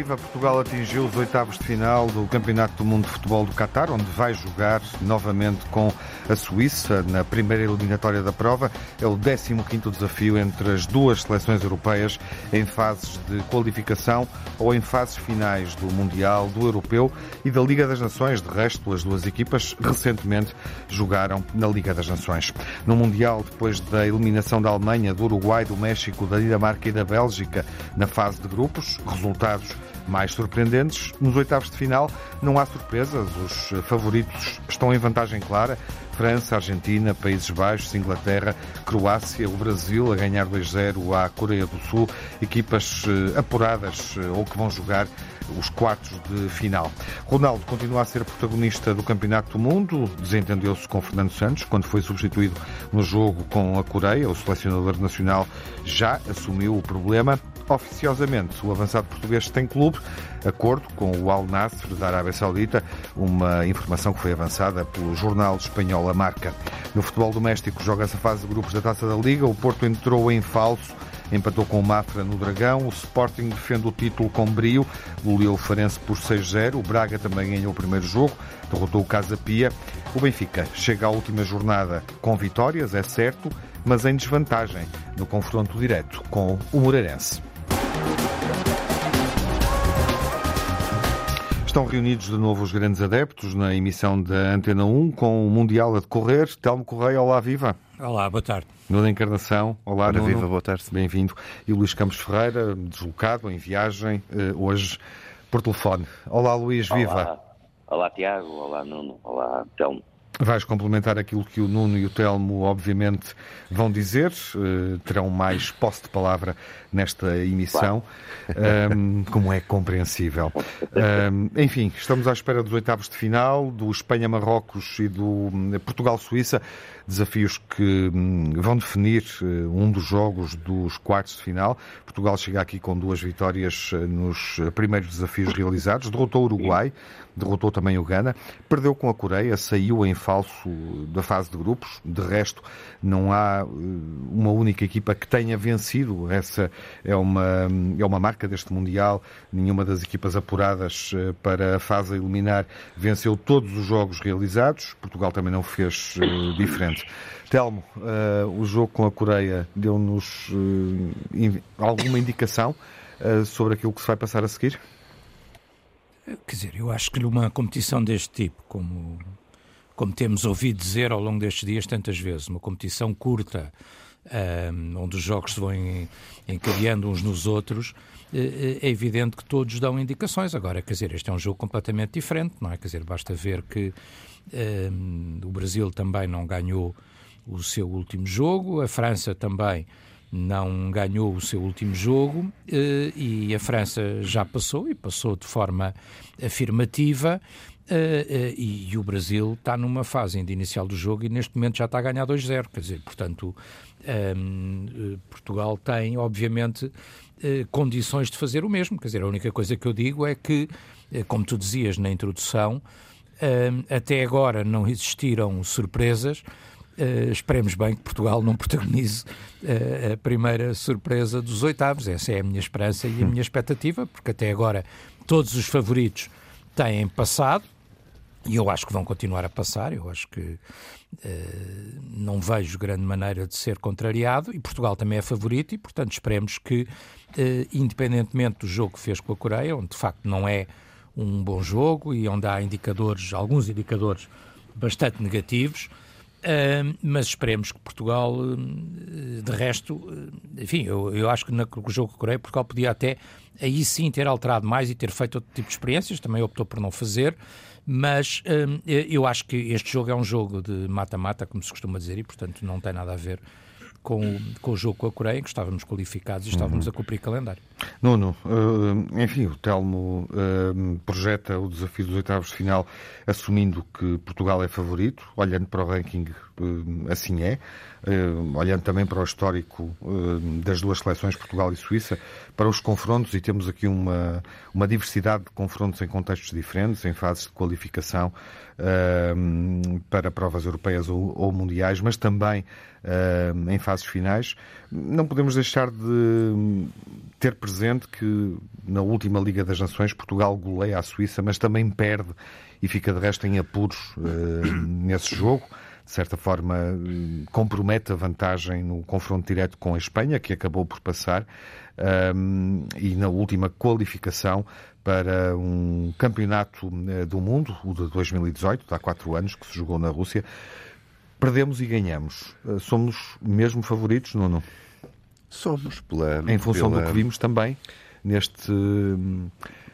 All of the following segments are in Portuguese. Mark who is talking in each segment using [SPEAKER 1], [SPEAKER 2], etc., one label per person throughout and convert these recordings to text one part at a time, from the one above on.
[SPEAKER 1] Viva! Portugal atingiu os oitavos de final do Campeonato do Mundo de Futebol do Qatar, onde vai jogar novamente com a Suíça na primeira eliminatória da prova. É o 15º desafio entre as duas seleções europeias em fases de qualificação ou em fases finais do Mundial, do Europeu e da Liga das Nações. De resto, as duas equipas recentemente jogaram na Liga das Nações. No Mundial, depois da eliminação da Alemanha, do Uruguai, do México, da Dinamarca e da Bélgica na fase de grupos, resultados mais surpreendentes. Nos oitavos de final não há surpresas, os favoritos estão em vantagem clara. França, Argentina, Países Baixos, Inglaterra, Croácia, o Brasil a ganhar 2-0 à Coreia do Sul, equipas eh, apuradas eh, ou que vão jogar os quartos de final. Ronaldo continua a ser protagonista do Campeonato do Mundo, desentendeu-se com Fernando Santos quando foi substituído no jogo com a Coreia. O selecionador nacional já assumiu o problema. Oficiosamente, o avançado português tem clube, acordo com o Al Nassr da Arábia Saudita, uma informação que foi avançada pelo jornal espanhol A Marca. No futebol doméstico, joga-se a fase de grupos da Taça da Liga. O Porto entrou em falso empatou com o Mafra no Dragão. O Sporting defende o título com brio, goleou o Farense por 6-0. O Braga também ganhou o primeiro jogo, derrotou o Casa Pia. O Benfica chega à última jornada com vitórias, é certo, mas em desvantagem no confronto direto com o Moreirense. Estão reunidos de novo os grandes adeptos na emissão da Antena 1 com o Mundial a decorrer. Telmo Correia, olá, viva.
[SPEAKER 2] Olá, boa tarde.
[SPEAKER 1] Nuno Encarnação, olá,
[SPEAKER 3] Ora,
[SPEAKER 1] Nuno.
[SPEAKER 3] viva, boa tarde.
[SPEAKER 1] Bem-vindo. E o Luís Campos Ferreira, deslocado, em viagem, eh, hoje por telefone. Olá, Luís, viva.
[SPEAKER 4] Olá, olá Tiago, olá Nuno, olá Telmo.
[SPEAKER 1] Vais complementar aquilo que o Nuno e o Telmo, obviamente, vão dizer. Uh, terão mais posse de palavra nesta emissão, claro. um, como é compreensível. Um, enfim, estamos à espera dos oitavos de final, do Espanha-Marrocos e do Portugal-Suíça. Desafios que hum, vão definir uh, um dos jogos dos quartos de final. Portugal chega aqui com duas vitórias uh, nos primeiros desafios realizados. Derrotou o Uruguai, derrotou também o Ghana, perdeu com a Coreia, saiu em falso da fase de grupos. De resto, não há uma única equipa que tenha vencido. Essa é uma, é uma marca deste Mundial. Nenhuma das equipas apuradas para a fase a eliminar venceu todos os jogos realizados. Portugal também não fez uh, diferente. Telmo, uh, o jogo com a Coreia deu-nos uh, in, alguma indicação sobre aquilo que se vai passar a seguir?
[SPEAKER 2] Quer dizer, eu acho que numa competição deste tipo, como, como temos ouvido dizer ao longo destes dias tantas vezes, uma competição curta, um, onde os jogos se vão encadeando uns nos outros, é evidente que todos dão indicações. Agora, quer dizer, este é um jogo completamente diferente, não é? Quer dizer, basta ver que um, o Brasil também não ganhou o seu último jogo, a França também não ganhou o seu último jogo e a França já passou e passou de forma afirmativa. e, o Brasil está numa fase de inicial do jogo e neste momento já está a ganhar 2-0. Quer dizer, portanto, Portugal tem, obviamente, condições de fazer o mesmo. Quer dizer, a única coisa que eu digo é que, como tu dizias na introdução, até agora não existiram surpresas. Uh, esperemos bem que Portugal não protagonize uh, a primeira surpresa dos oitavos. Essa é a minha esperança e a minha expectativa, porque até agora todos os favoritos têm passado e eu acho que vão continuar a passar. Eu acho que uh, não vejo grande maneira de ser contrariado e Portugal também é favorito e, portanto, esperemos que, independentemente do jogo que fez com a Coreia, onde de facto não é um bom jogo e onde há indicadores, alguns indicadores bastante negativos, Mas esperemos que Portugal, uh, de resto, uh, enfim, eu, eu acho que no jogo com a Coreia, Portugal podia até aí sim ter alterado mais e ter feito outro tipo de experiências, também optou por não fazer, mas eu acho que este jogo é um jogo de mata-mata, como se costuma dizer, e portanto não tem nada a ver com, com o jogo com a Coreia, em que estávamos qualificados e estávamos uhum. a cumprir calendário.
[SPEAKER 1] Nuno, uh, enfim, o Telmo uh, projeta o desafio dos oitavos de final assumindo que Portugal é favorito, olhando para o ranking, assim é, olhando também para o histórico das duas seleções, Portugal e Suíça, para os confrontos, e temos aqui uma, uma diversidade de confrontos em contextos diferentes, em fases de qualificação para provas europeias ou, ou mundiais, mas também em fases finais. Não podemos deixar de ter presente que na última Liga das Nações Portugal goleia a Suíça, mas também perde e fica de resto em apuros uh, nesse jogo. De certa forma, compromete a vantagem no confronto direto com a Espanha, que acabou por passar, um, e na última qualificação para um campeonato do mundo, o de 2018, há quatro anos, que se jogou na Rússia. Perdemos e ganhamos. Somos mesmo favoritos, Nuno?
[SPEAKER 3] Somos, pela,
[SPEAKER 1] em função
[SPEAKER 3] pela...
[SPEAKER 1] do que vimos também neste,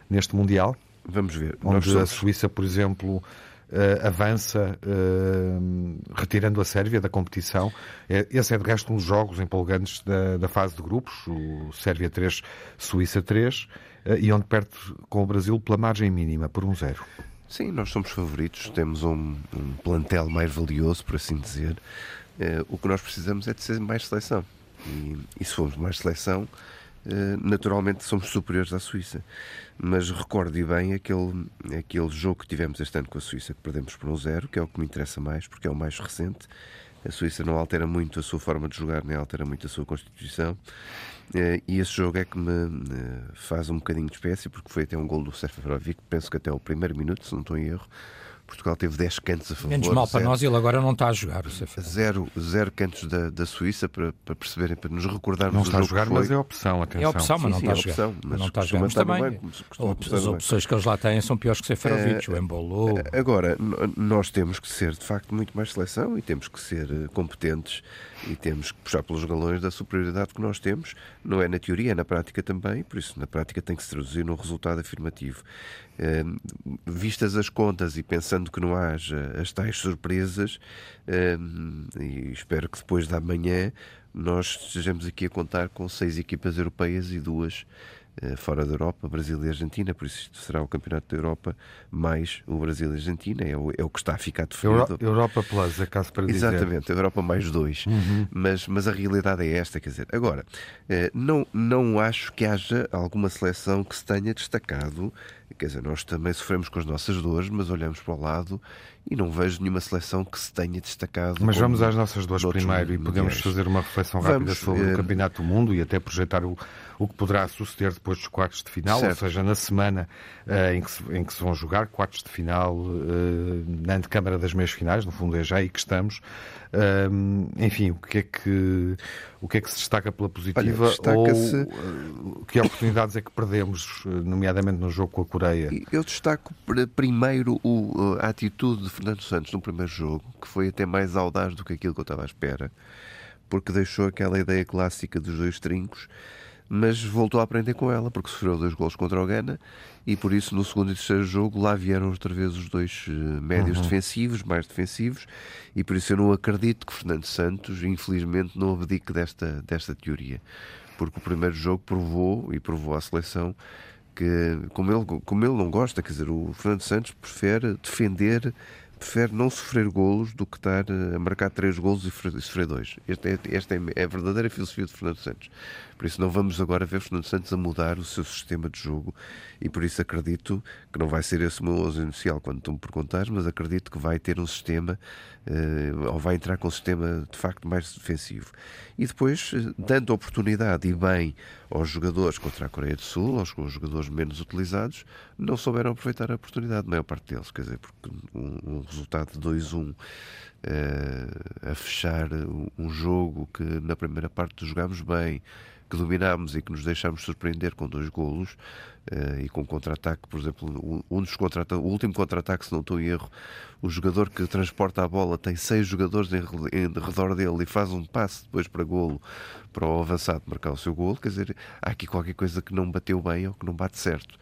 [SPEAKER 1] neste Mundial.
[SPEAKER 3] Vamos ver.
[SPEAKER 1] Onde somos... a Suíça, por exemplo, uh, avança uh, retirando a Sérvia da competição. É, esse é, de resto, um dos jogos empolgantes da, da fase de grupos, o Sérvia 3, Suíça 3, uh, eh, e onde perde com o Brasil pela margem mínima, por um zero.
[SPEAKER 3] Sim, nós somos favoritos, temos um, um plantel mais valioso, por assim dizer. o que nós precisamos é de ser mais seleção. E, e se formos mais seleção, naturalmente somos superiores à Suíça. Mas recorde bem aquele, aquele jogo que tivemos este ano com a Suíça, que perdemos por um zero, que é o que me interessa mais, porque é o mais recente. A Suíça não altera muito a sua forma de jogar, nem altera muito a sua constituição. Eh, e esse jogo é que me eh, faz um bocadinho de espécie, porque foi até um gol do Seferovic, penso que até o primeiro minuto, se não estou em erro, Portugal teve 10 cantos a favor.
[SPEAKER 2] Menos mal para zero, nós, ele agora não está a jogar. O
[SPEAKER 3] zero, zero cantos da, da Suíça para, para perceberem, para nos recordarmos
[SPEAKER 1] Não está a jogar, mas é opção, atenção.
[SPEAKER 2] É opção, mas sim, não sim, está a jogar. Opção, mas não está a jogar. Mas também, bem, as opções que eles lá têm são piores que Seferovic, uh, o Embolou.
[SPEAKER 3] Agora, nós temos que ser, de facto, muito mais seleção e temos que ser eh, competentes e temos que puxar pelos galões da superioridade que nós temos. Não é na teoria, é na prática também, por isso na prática tem que se traduzir num resultado afirmativo. Uh, vistas as contas e pensando que não haja as tais surpresas, uh, e espero que depois da manhã nós estejamos aqui a contar com seis equipas europeias e duas eh, fora da Europa, Brasil e Argentina, por isso isto será o Campeonato da Europa mais o Brasil e Argentina, é o, é o que está a ficar definido.
[SPEAKER 1] Euro, Europa Plus, é caso para
[SPEAKER 3] dizer. Exatamente, Europa mais dois. Uhum. Mas, mas a realidade é esta, quer dizer, agora, eh, não, não acho que haja alguma seleção que se tenha destacado, quer dizer, nós também sofremos com as nossas dores, mas olhamos para o lado e não vejo nenhuma seleção que se tenha destacado.
[SPEAKER 1] Mas vamos às nossas duas primeiro e podemos fazer uma reflexão rápida vamos, sobre o Campeonato do Mundo e até projetar o, o que poderá suceder depois dos quartos de final, certo. ou seja, na semana uh, em, que se, em que se vão jogar quartos de final uh, na antecâmara das meias finais, no fundo é já aí que estamos. Uh, enfim, o que é que o que é que se destaca pela positiva Olha, ou que oportunidades é que perdemos, nomeadamente no jogo com a Coreia?
[SPEAKER 3] Eu destaco primeiro o, a atitude de Fernando Santos no primeiro jogo, que foi até mais audaz do que aquilo que eu estava à espera, porque deixou aquela ideia clássica dos dois trincos mas voltou a aprender com ela, porque sofreu dois gols contra o Ghana e por isso no segundo e terceiro jogo lá vieram outra vez os dois eh, médios uhum. defensivos, mais defensivos, e por isso eu não acredito que Fernando Santos, infelizmente, não abdique desta, desta teoria. Porque o primeiro jogo provou, e provou à seleção, que como ele, como ele não gosta, quer dizer, o Fernando Santos prefere defender prefere não sofrer golos do que estar a marcar três golos e sofrer dois. Esta é, esta é a verdadeira filosofia de Fernando Santos. Por isso não vamos agora ver Fernando Santos a mudar o seu sistema de jogo e por isso acredito que não vai ser esse o meu 11 inicial quando tu me perguntares, mas acredito que vai ter um sistema uh, ou vai entrar com um sistema de facto mais defensivo. E depois, uh, dando oportunidade e bem aos jogadores contra a Coreia do Sul, aos, jogadores menos utilizados, não souberam aproveitar a oportunidade, a maior parte deles, quer dizer, porque um, resultado de 2-1 uh, a fechar um jogo que na primeira parte jogámos bem, que dominámos e que nos deixámos surpreender com dois golos uh, e com contra-ataque, por exemplo, um dos contra o último contra-ataque, se não estou em erro, o jogador que transporta a bola tem seis jogadores em, em redor dele e faz um passe depois para golo para o avançado marcar o seu golo, quer dizer, há aqui qualquer coisa que não bateu bem ou que não bate certo.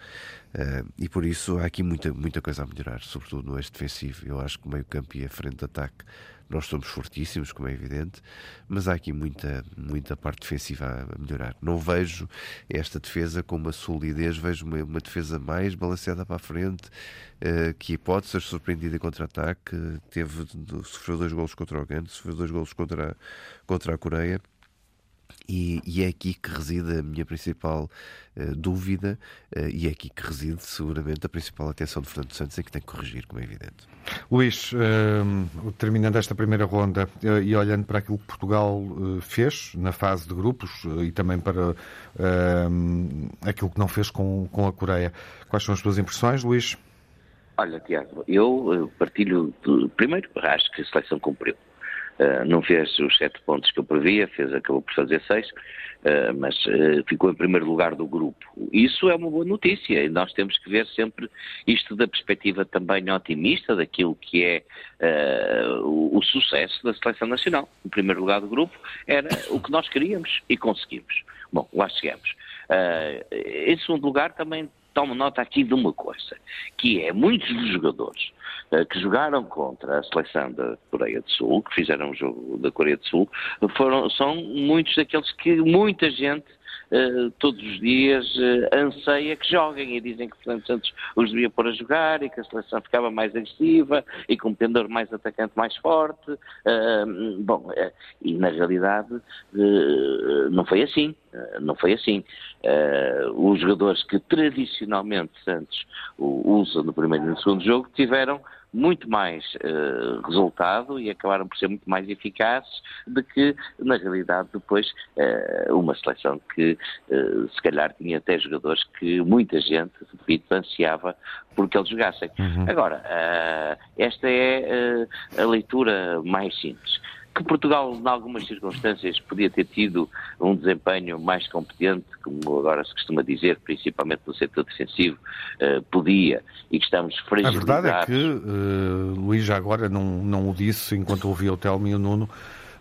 [SPEAKER 3] Uh, e por isso há aqui muita, muita coisa a melhorar, sobretudo no eixo defensivo. Eu acho que o meio campo e a frente de ataque nós somos fortíssimos, como é evidente, mas há aqui muita, muita parte defensiva a melhorar. Não vejo esta defesa com uma solidez, vejo uma, uma defesa mais balanceada para a frente, uh, que pode ser surpreendida em contra-ataque. Teve, sofreu dois golos contra o Gante, sofreu dois golos contra, contra a Coreia E, e, é aqui que reside a minha principal uh, dúvida uh, e é aqui que reside seguramente a principal atenção de Fernando Santos em que tem que corrigir, como é evidente.
[SPEAKER 1] Luís, uh, terminando esta primeira ronda e olhando para aquilo que Portugal fez na fase de grupos e também para aquilo que não fez com, com a Coreia, quais são as tuas impressões, Luís?
[SPEAKER 4] Olha, Tiago, eu partilho. De, primeiro, acho que a seleção cumpriu. Uh, não fez os sete pontos que eu previa, fez, acabou por fazer seis, uh, mas uh, ficou em primeiro lugar do grupo. Isso é uma boa notícia e nós temos que ver sempre isto da perspectiva também otimista daquilo que é o, o, sucesso da seleção nacional. Em primeiro lugar do grupo era o que nós queríamos e conseguimos. Bom, lá chegamos. em segundo lugar, também tomo nota aqui de uma coisa, que é muitos dos jogadores uh, que jogaram contra a seleção da Coreia do Sul, que fizeram o jogo da Coreia do Sul, foram, são muitos daqueles que muita gente Uh, todos os dias uh, anseia que joguem e dizem que Fernando Santos os devia pôr a jogar e que a seleção ficava mais agressiva e com um pendor mais atacante mais forte. Uh, bom, e na realidade não foi assim. não foi assim. os jogadores que tradicionalmente Santos usa no primeiro e no segundo jogo tiveram muito mais uh, resultado e acabaram por ser muito mais eficazes do que, na realidade, depois uh, uma seleção que uh, se calhar tinha até jogadores que muita gente, repito, ansiava porque eles jogassem. Uhum. Agora, esta é a leitura mais simples que Portugal, em algumas circunstâncias, podia ter tido um desempenho mais competente, como agora se costuma dizer, principalmente no setor defensivo, uh, podia, e que estamos fragilizados.
[SPEAKER 1] A verdade é que, uh, Luís, já agora não, não o disse enquanto ouvia o Telmo e o Nuno,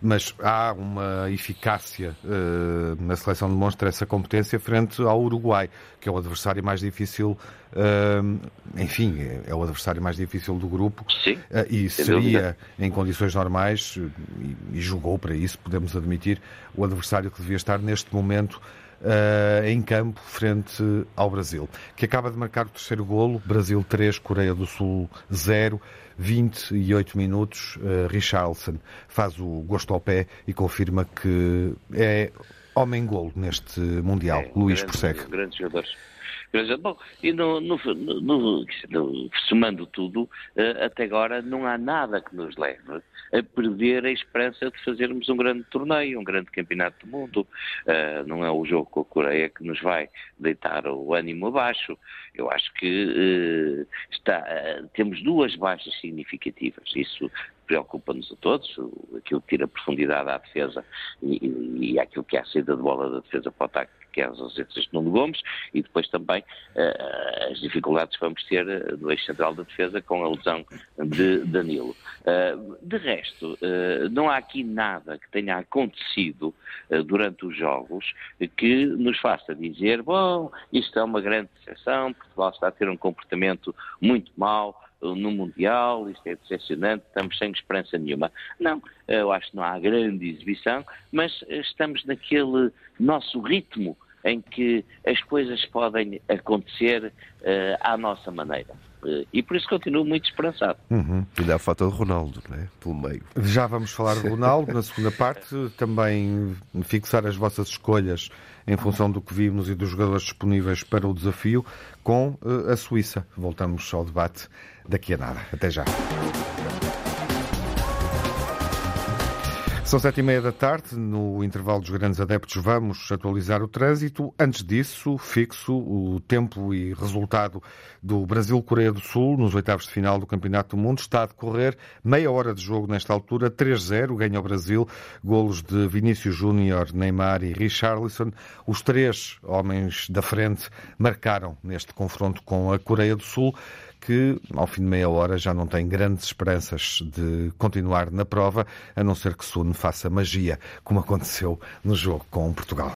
[SPEAKER 1] mas há uma eficácia uh, na seleção demonstra essa competência frente ao Uruguai, que é o adversário mais difícil, uh, enfim, é, é o adversário mais difícil do grupo.
[SPEAKER 4] Sim, uh,
[SPEAKER 1] e seria, dúvida. em condições normais, e, e jogou para isso, podemos admitir, o adversário que devia estar neste momento uh, em campo frente ao Brasil, que acaba de marcar o terceiro golo, Brasil 3, Coreia do Sul 0. 28 minutos, uh, Richarlison faz o gosto ao pé e confirma que é homem-golo neste Mundial. É, Luís grande, prossegue.
[SPEAKER 4] Grandes jogadores. Bom, e no, no, no, no, somando tudo, eh, até agora não há nada que nos leve a perder a esperança de fazermos um grande torneio, um grande campeonato do mundo. Uh, não é o jogo com a Coreia que nos vai deitar o ânimo abaixo. Eu acho que uh, está, uh, temos duas baixas significativas. Isso preocupa-nos a todos, aquilo que tira profundidade à defesa e, e, e aquilo que é a saída de bola da defesa para o ataque que é as ausências de Nuno Gomes, e depois também uh, as dificuldades que vamos ter uh, no eixo central da defesa com a lesão de Danilo. Uh, de resto, não há aqui nada que tenha acontecido durante os jogos que nos faça dizer, bom, isto é uma grande decepção, Portugal está a ter um comportamento muito mau, no Mundial, isto é decepcionante, estamos sem esperança nenhuma. Não, eu acho que não há grande exibição, mas estamos naquele nosso ritmo em que as coisas podem acontecer uh, à nossa maneira. Uh, e por isso continuo muito esperançado.
[SPEAKER 3] Uhum. E dá a falta de Ronaldo, não é? Pelo meio.
[SPEAKER 1] Já vamos falar de Ronaldo na segunda parte. Também fixar as vossas escolhas em função do que vimos e dos jogadores disponíveis para o desafio com uh, a Suíça. Voltamos ao debate daqui a nada. Até já. São sete e meia da tarde, no intervalo dos grandes adeptos vamos atualizar o trânsito. Antes disso, fixo o tempo e resultado do Brasil-Coreia do Sul nos oitavos de final do Campeonato do Mundo. Está a decorrer meia hora de jogo nesta altura, 3-0, ganha o Brasil, golos de Vinícius Júnior, Neymar e Richarlison. Os três homens da frente marcaram neste confronto com a Coreia do Sul que, ao fim de meia hora, já não tem grandes esperanças de continuar na prova, a não ser que Sun faça magia, como aconteceu no jogo com Portugal.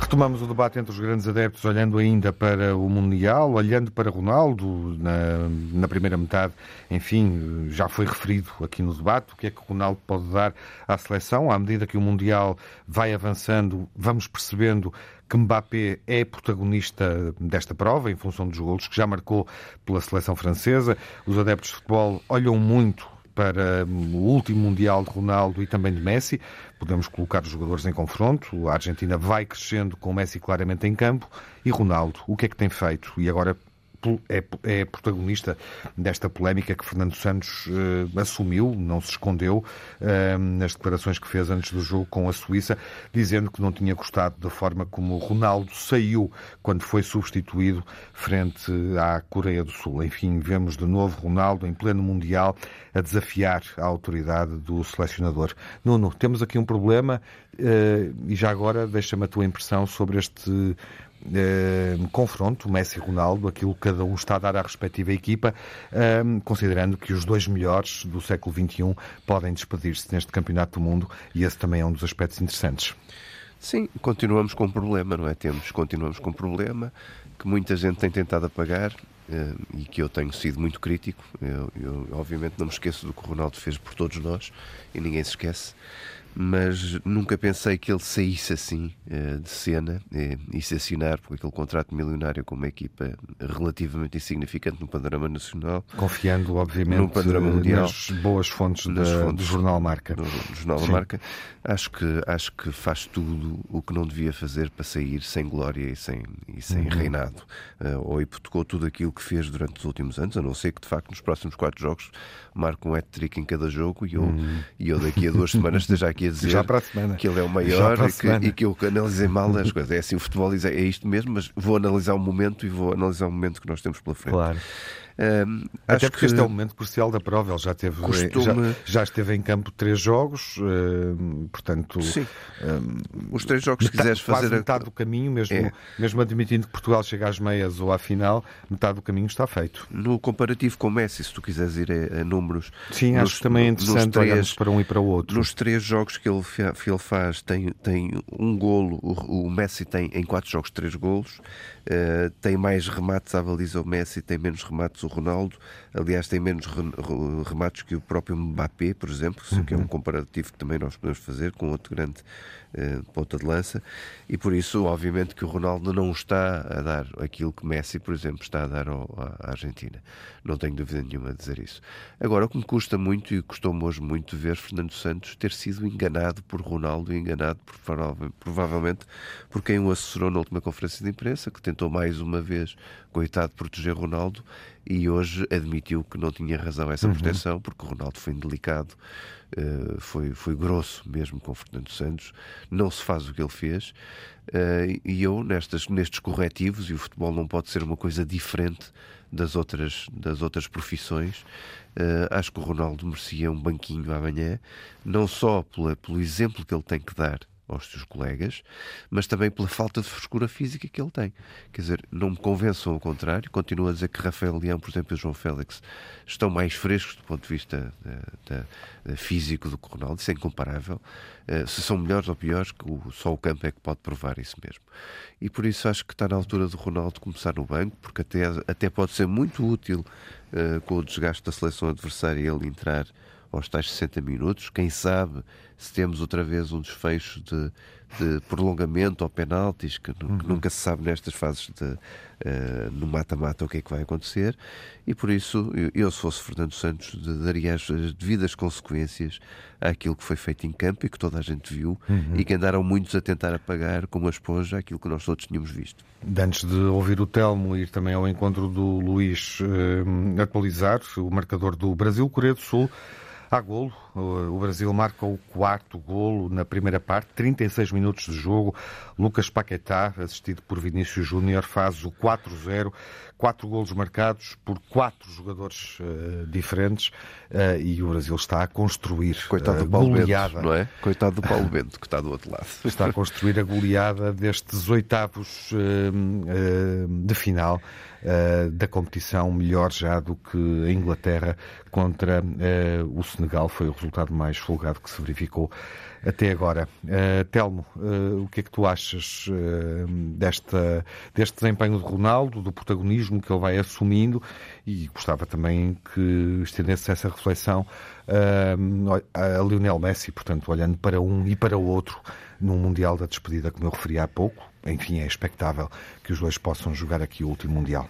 [SPEAKER 1] Retomamos o debate entre os grandes adeptos, olhando ainda para o Mundial, olhando para Ronaldo na, na, primeira metade. Enfim, já foi referido aqui no debate o que é que Ronaldo pode dar à seleção. À medida que o Mundial vai avançando, vamos percebendo que Mbappé é protagonista desta prova, em função dos golos que já marcou pela seleção francesa. Os adeptos de futebol olham muito para hum, o último Mundial de Ronaldo e também de Messi. Podemos colocar os jogadores em confronto. A Argentina vai crescendo com Messi claramente em campo. E Ronaldo, o que é que tem feito? E agora é, é protagonista desta polémica que Fernando Santos uh, assumiu, não se escondeu uh, nas declarações que fez antes do jogo com a Suíça, dizendo que não tinha gostado da forma como Ronaldo saiu quando foi substituído frente à Coreia do Sul. Enfim, vemos de novo Ronaldo em pleno Mundial a desafiar a autoridade do selecionador. Nuno, temos aqui um problema uh, e já agora deixa-me a tua impressão sobre este eh, confronto, Messi-Ronaldo, aquilo que cada um está a dar à respectiva equipa, eh, considerando que os dois melhores do século XXI podem despedir-se neste Campeonato do Mundo e esse também é um dos aspectos interessantes.
[SPEAKER 3] Sim, continuamos com um problema, não é? Temos, continuamos com um problema que muita gente tem tentado apagar eh, e que eu tenho sido muito crítico. Eu, eu, obviamente, não me esqueço do que o Ronaldo fez por todos nós e ninguém se esquece mas nunca pensei que ele saísse assim uh, de cena e, e se assinar por aquele contrato milionário com uma equipa relativamente insignificante no panorama nacional.
[SPEAKER 1] Confiando, obviamente, no panorama mundial, nas boas fontes, da, fontes do Jornal Marca.
[SPEAKER 3] Do, do Jornal Marca. Acho que, acho que faz tudo o que não devia fazer para sair sem glória e sem, e sem uhum. reinado. Uh, ou hipotecou tudo aquilo que fez durante os últimos anos, a não ser que, de facto, nos próximos quatro jogos marque um hat-trick em cada jogo e eu, uhum. e eu daqui a duas semanas esteja aqui a dizer
[SPEAKER 1] Já para a semana.
[SPEAKER 3] que ele é o maior e que, e que, eu analisei mal as coisas. É assim, o futebol é isto mesmo, mas vou analisar o momento e vou analisar o momento que nós temos pela frente.
[SPEAKER 1] Claro. Um, Até porque este é o momento crucial da prova. Ele já, teve, costume... já, já, esteve em campo três jogos, portanto.
[SPEAKER 3] Sim. Os três jogos, metade, se quiseres fazer.
[SPEAKER 1] Metade do caminho, mesmo, é. mesmo admitindo que Portugal chega às meias ou à final, metade do caminho está feito.
[SPEAKER 3] No comparativo com o Messi, se tu quiseres ir a, a números.
[SPEAKER 1] Sim, nos, acho que também é interessante três, para um e para o outro.
[SPEAKER 3] Nos três jogos que ele, que ele faz, tem, tem um golo. O, o Messi tem em quatro jogos três golos. Uh, tem mais remates à baliza o Messi, tem menos remates o Ronaldo. Aliás, tem menos remates que o próprio Mbappé, por exemplo, uhum. que é um comparativo que também nós podemos fazer com outro grande uh, ponta de lança. E por isso, obviamente, que o Ronaldo não está a dar aquilo que Messi, por exemplo, está a dar ao, à Argentina. Não tenho dúvida nenhuma a dizer isso. Agora, o que me custa muito e custou-me hoje muito ver Fernando Santos ter sido enganado por Ronaldo e enganado por, provavelmente por quem o assessorou na última conferência de imprensa, que tentou mais uma vez, coitado, proteger Ronaldo e hoje admitiu que não tinha razão essa uhum. proteção, porque o Ronaldo foi indelicado, uh, foi, foi grosso mesmo com Fernando Santos, não se faz o que ele fez. Uh, e eu, nestas, nestes corretivos, e o futebol não pode ser uma coisa diferente das outras, das outras profissões, uh, acho que o Ronaldo merecia um banquinho amanhã, não só pela, pelo exemplo que ele tem que dar aos seus colegas, mas também pela falta de frescura física que ele tem. Quer dizer, não me convençam ao contrário. Continuo a dizer que Rafael Leão, por exemplo, e João Félix estão mais frescos do ponto de vista uh, físico do que Ronaldo. Isso é incomparável. Uh, se são melhores ou piores, só o campo é que pode provar isso mesmo. E por isso acho que está na altura do Ronaldo começar no banco, porque até, até pode ser muito útil uh, com o desgaste da seleção adversária ele entrar aos tais 60 minutos. Quem sabe se temos outra vez um desfecho de, de prolongamento ou penaltis, que, uhum. que, nunca se sabe nestas fases de, uh, no mata-mata o que é que vai acontecer. E por isso, eu, eu se fosse Fernando Santos, daria as, as, devidas consequências àquilo que foi feito em campo e que toda a gente viu uhum. e que andaram muitos a tentar apagar como a esponja aquilo que nós todos tínhamos visto.
[SPEAKER 1] Antes de ouvir o Telmo ir também ao encontro do Luís uh, atualizar o marcador do Brasil, Coreia do Sul. Há golo. O Brasil marca o quarto golo na primeira parte, 36 minutos de jogo. Lucas Paquetá, assistido por Vinícius Júnior, faz o 4-0. Quatro golos marcados por quatro jogadores uh, diferentes uh, e o Brasil está a construir
[SPEAKER 3] Coitado
[SPEAKER 1] a
[SPEAKER 3] do Paulo goleada. Bento, não é? Coitado do Paulo Bento, que está do outro lado.
[SPEAKER 1] Está a construir a goleada destes oitavos de final da competição, melhor já do que a Inglaterra contra o Senegal. Foi o resultado mais folgado que se verificou até agora. Uh, Telmo, uh, o que é que tu achas uh, desta, deste desempenho de Ronaldo, do protagonismo que ele vai assumindo e gostava também que estendesse essa reflexão a Lionel Messi, portanto, olhando para um e para o outro num Mundial da despedida, como eu referi há pouco. Enfim, é expectável que os dois possam jogar aqui o último Mundial.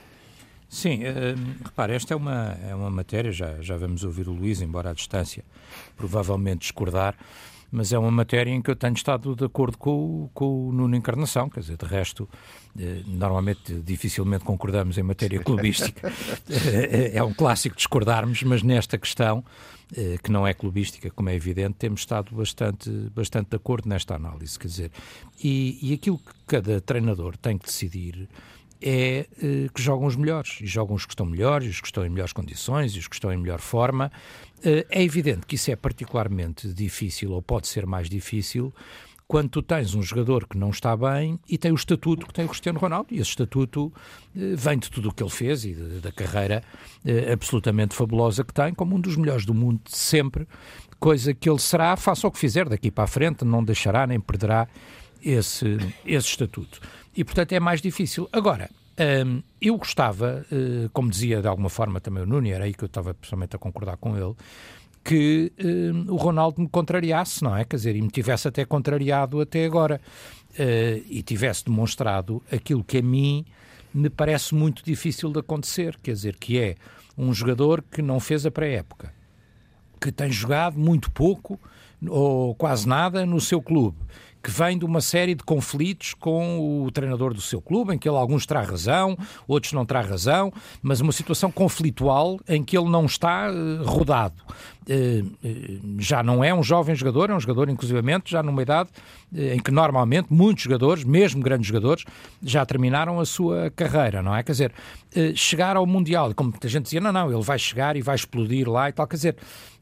[SPEAKER 2] Sim, uh, repare, esta é uma, é uma matéria, já, já vamos ouvir o Luís, embora à distância, provavelmente discordar, mas é uma matéria em que eu tenho estado de acordo com, com o Nuno Encarnação, quer dizer, de resto, eh, normalmente dificilmente concordamos em matéria clubística. Eh, é um clássico discordarmos, mas nesta questão, eh, que não é clubística, como é evidente, temos estado bastante, bastante de acordo nesta análise, quer dizer, e, e aquilo que cada treinador tem que decidir é que jogam os melhores, e jogam os que estão melhores, os que estão em melhores condições, e os que estão em melhor forma, eh, é evidente que isso é particularmente difícil, ou pode ser mais difícil, quando tu tens um jogador que não está bem e tem o estatuto que tem o Cristiano Ronaldo, e esse estatuto eh, vem de tudo o que ele fez e da carreira eh, absolutamente fabulosa que tem, como um dos melhores do mundo de sempre, coisa que ele será, faça o que fizer daqui para a frente, não deixará nem perderá esse, esse estatuto. E, portanto, é mais difícil. Agora, um, eu gostava, uh, como dizia de alguma forma também o Nuno, era aí que eu estava pessoalmente a concordar com ele, que uh, o Ronaldo me contrariasse, não é? Quer dizer, e me tivesse até contrariado até agora uh, e tivesse demonstrado aquilo que a mim me parece muito difícil de acontecer, quer dizer, que é um jogador que não fez a pré-época, que tem jogado muito pouco ou quase nada no seu clube que vem de uma série de conflitos com o treinador do seu clube, em que ele alguns terá razão, outros não terá razão, mas uma situação conflitual em que ele não está uh, rodado. Uh, uh, já não é um jovem jogador, é um jogador, inclusivamente, já numa idade em que normalmente muitos jogadores, mesmo grandes jogadores, já terminaram a sua carreira, não é? Quer dizer, chegar ao Mundial, como muita gente dizia, não, não, ele vai chegar e vai explodir lá e tal, quer dizer,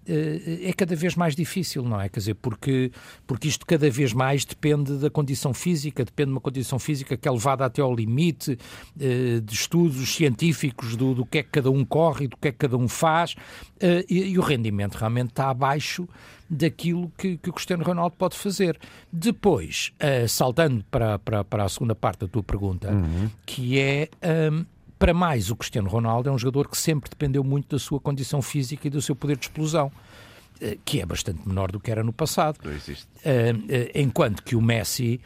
[SPEAKER 2] é cada vez mais difícil, não é? Quer dizer, porque, porque isto cada vez mais depende da condição física, depende de uma condição física que é levada até ao limite eh, de estudos científicos do, do que é que cada um corre do que é que cada um faz, eh, e, e o rendimento realmente está abaixo daquilo que, que, o Cristiano Ronaldo pode fazer. Depois, saltando para, para, para a segunda parte da tua pergunta, uhum. que é. Um, para mais, o Cristiano Ronaldo é um jogador que sempre dependeu muito da sua condição física e do seu poder de explosão eh, que é bastante menor do que era no passado.
[SPEAKER 3] Não existe.
[SPEAKER 2] Uh, enquanto que o Messi,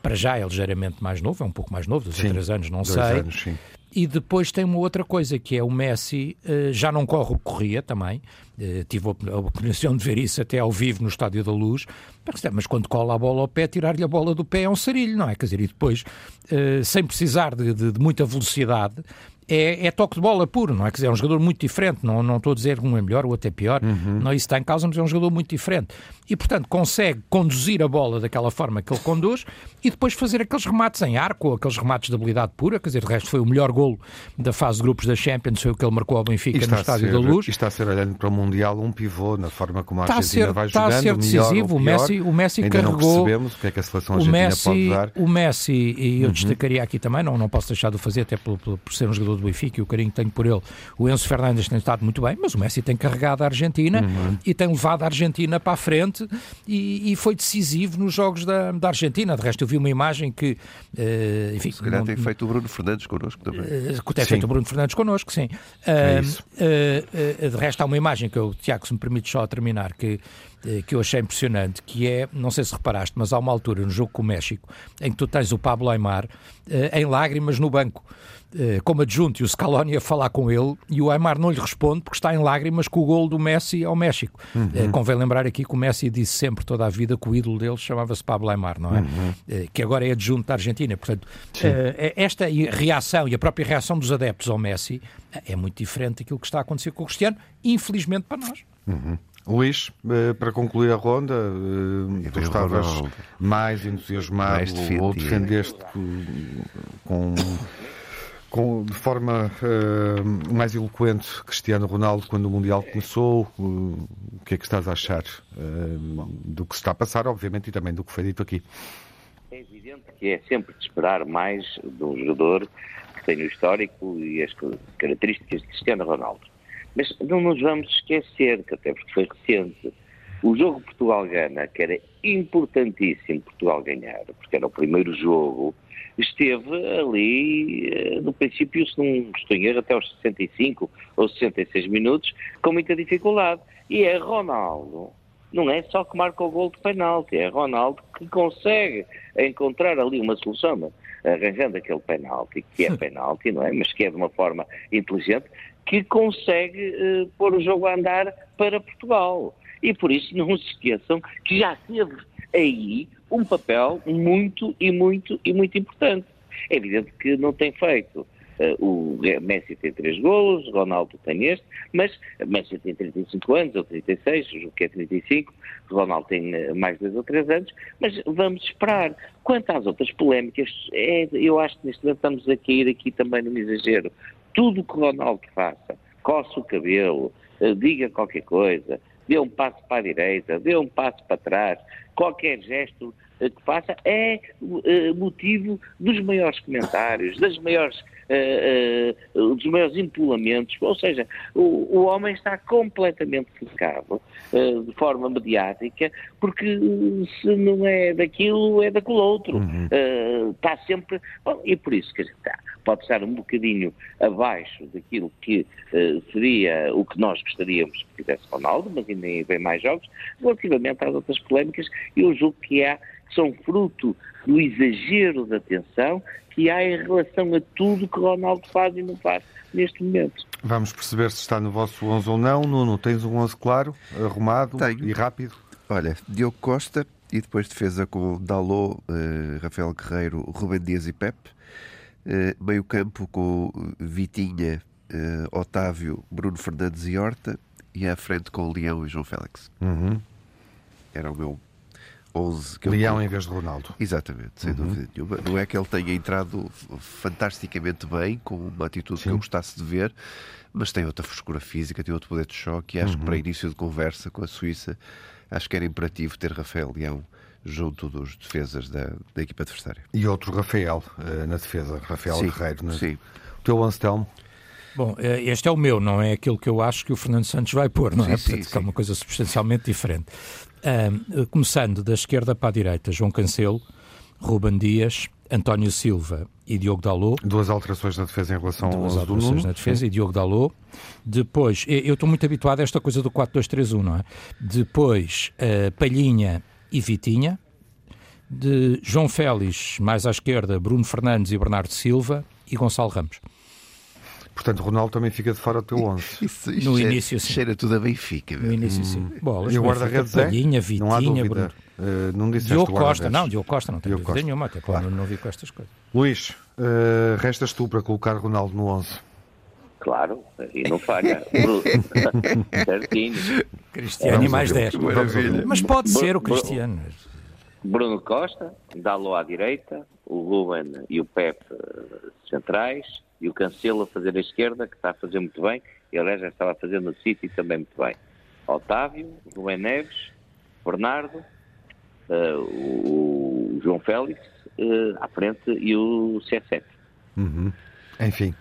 [SPEAKER 2] para já é ligeiramente mais novo, é um pouco mais novo, dois sim, ou três anos, não sei.
[SPEAKER 1] Anos, sim.
[SPEAKER 2] E depois tem uma outra coisa, que é o Messi uh, já não corre o que corria também. Uh, tive a oportunidade de ver isso até ao vivo no Estádio da Luz. Mas quando cola a bola ao pé, tirar-lhe a bola do pé é um sarilho, não é? Quer dizer, e depois, uh, sem precisar de, de, de muita velocidade, é, é, toque de bola puro, não é? Quer dizer, é um jogador muito diferente, não, não estou a dizer um é melhor ou até pior, uhum. não isso está em causa, mas é um jogador muito diferente. E, portanto, consegue conduzir a bola daquela forma que ele conduz e depois fazer aqueles remates em arco, ou aqueles remates de habilidade pura, quer dizer, o resto foi o melhor golo da fase de grupos da Champions, foi o que ele marcou ao Benfica no Estádio
[SPEAKER 1] ser,
[SPEAKER 2] da Luz.
[SPEAKER 1] E está a ser, olhando para o Mundial, um pivô na forma como a Argentina
[SPEAKER 2] ser,
[SPEAKER 1] vai jogando,
[SPEAKER 2] está a ser decisivo,
[SPEAKER 1] o,
[SPEAKER 2] melhor, o Messi, o Messi
[SPEAKER 1] ainda
[SPEAKER 2] carregou...
[SPEAKER 1] não percebemos o que é que a seleção argentina
[SPEAKER 2] Messi,
[SPEAKER 1] pode dar.
[SPEAKER 2] O Messi, e eu uhum. destacaria aqui também, não, não posso deixar de fazer, até por, por, por ser um jogador do Benfica e o carinho que tenho por ele, o Enzo Fernandes tem estado muito bem, mas o Messi tem carregado a Argentina uhum. e tem levado a Argentina para a frente e, e foi decisivo nos jogos da, da, Argentina. De resto, eu vi uma imagem que. Uh, enfim,
[SPEAKER 3] Se calhar não, tem feito o Bruno Fernandes connosco também. Uh,
[SPEAKER 2] tem sim. feito o Bruno Fernandes connosco, sim.
[SPEAKER 1] É
[SPEAKER 2] uh, de resto, há uma imagem que eu, Tiago, se me permite só terminar, que que eu achei impressionante, que é, não sei se reparaste, mas há uma altura no jogo com o México em que tu tens o Pablo Aymar em lágrimas no banco. Eh, como adjunto e o Scaloni a falar com ele e o Aymar não lhe responde porque está em lágrimas com o gol do Messi ao México. Uhum. Eh, convém lembrar aqui que o Messi disse sempre toda a vida que o ídolo dele chamava-se Pablo Aymar, não é? Uhum. Eh, que agora é adjunto da Argentina. Portanto, esta reação e a própria reação dos adeptos ao Messi é muito diferente daquilo que está a acontecer com o Cristiano, infelizmente para nós.
[SPEAKER 1] Uhum. Luís, para concluir a ronda, tu estavas mais entusiasmado mais ou defendeste com com, de forma uh, mais eloquente Cristiano Ronaldo quando o Mundial começou. Uh, o que é que estás a achar uh, do que se está a passar, obviamente, e também do que foi dito aqui?
[SPEAKER 4] É evidente que é sempre de esperar mais de um jogador que tem o histórico e as características de Cristiano Ronaldo. Mas não nos vamos esquecer, que até porque foi recente, o jogo Portugal-Gana, que era importantíssimo Portugal ganhar, porque era o primeiro jogo esteve ali, eh, no princípio, se não estou em erro, até aos 65 ou 66 minutos, com muita dificuldade. E é Ronaldo, não é só que marca o gol de penalti, é Ronaldo que consegue encontrar ali uma solução. arranjando aquele penalti, que é penalti, não é? Mas que é de uma forma inteligente, que consegue uh, pôr o jogo a andar para Portugal. E por isso não se esqueçam que já teve aí um papel muito e muito e muito importante. É evidente que não tem feito Uh, o Messi tem três golos, Ronaldo tem este, mas Messi tem 35 anos ou 36, o que é 35, Ronaldo tem uh, mais dois ou três anos, mas vamos esperar. Quanto às outras polémicas, é, eu acho que neste momento estamos a cair aqui também num exagero. Tudo o que Ronaldo faça, coça o cabelo, uh, diga qualquer coisa, dê um passo para a direita, dê um passo para trás, qualquer gesto que faça é motivo dos maiores comentários, das maiores uh, dos maiores empolamentos, ou seja, o, homem está completamente cercado de forma mediática, porque se não é daquilo, é daquele outro. Uhum. está sempre. Bom, e por isso, quer dizer, está, pode estar um bocadinho abaixo daquilo que seria o que nós gostaríamos que fizesse Ronaldo, mas ainda vem mais jogos, relativamente às outras polémicas, eu julgo que há que são fruto do exagero da atenção que há em relação a tudo que Ronaldo faz e não faz neste momento.
[SPEAKER 1] Vamos perceber se está no vosso 11 ou não. Nuno, tens um 11 claro, arrumado Tenho. e rápido?
[SPEAKER 3] Olha, Diogo Costa e depois defesa com Dalot, uh, Rafael Guerreiro, Rubem Dias e Pepe. Uh, meio campo com Vitinha, uh, Otávio, Bruno Fernandes e Horta. E à frente com Leão e João Félix.
[SPEAKER 1] Uhum.
[SPEAKER 3] Era o meu
[SPEAKER 1] 11. Que Leão ele... em vez de Ronaldo.
[SPEAKER 3] Exatamente, sem uhum. dúvida nenhuma. Não é que ele tenha entrado fantasticamente bem, com uma atitude Sim. que eu gostasse de ver, mas tem outra frescura física, tem outro poder de choque e acho uhum. que para início de conversa com a Suíça, acho que era imperativo ter Rafael Leão junto dos defesas da, da equipa adversária.
[SPEAKER 1] E outro Rafael uh, na defesa, Rafael
[SPEAKER 3] sim,
[SPEAKER 1] Guerreiro.
[SPEAKER 3] Né? Sim.
[SPEAKER 1] O teu Anstelmo?
[SPEAKER 2] Bom, eh, este é o meu, não é aquilo que eu acho que o Fernando Santos vai pôr, não sim, é? Sim, Portanto, sim. é uma coisa substancialmente diferente. Uh, começando da esquerda para a direita, João Cancelo, Ruben Dias, António Silva e Diogo Dalot.
[SPEAKER 1] Duas alterações na defesa em relação
[SPEAKER 2] Duas
[SPEAKER 1] ao
[SPEAKER 2] alterações na defesa Sim. e Diogo Dalot. Depois, eu estou muito habituado a esta coisa do 4-2-3-1, não é? Depois, uh, Palhinha e Vitinha. De João Félix, mais à esquerda, Bruno Fernandes e Bernardo Silva e Gonçalo Ramos.
[SPEAKER 1] Portanto, Ronaldo também fica de fora do teu 11.
[SPEAKER 3] Isso, isso no cheira, início, sim. Cheira tudo a Benfica.
[SPEAKER 2] No início, sim. Hum.
[SPEAKER 1] Bolas, e o guarda-redes é? Palhinha, Vitinha, não há dúvida. Uh, não
[SPEAKER 2] Diogo Costa, não, Diogo Costa, não tem Diogo dúvida nenhuma, até claro. não, não vi com estas coisas.
[SPEAKER 1] Luís, uh, restas tu para colocar Ronaldo no 11.
[SPEAKER 4] Claro, e não falha. Certinho.
[SPEAKER 2] Cristiano e mais 10. Mas pode ser o Cristiano.
[SPEAKER 4] Bruno Costa, Dalo à direita, o Ruben e o Pepe eh, centrais, e o Cancelo a fazer a esquerda, que está a fazer muito bem, e aliás já estava a fazer no City também muito bem. Otávio, Rubem Neves, Bernardo, o, João Félix uh, à frente e o C7.
[SPEAKER 1] Uhum. Enfim.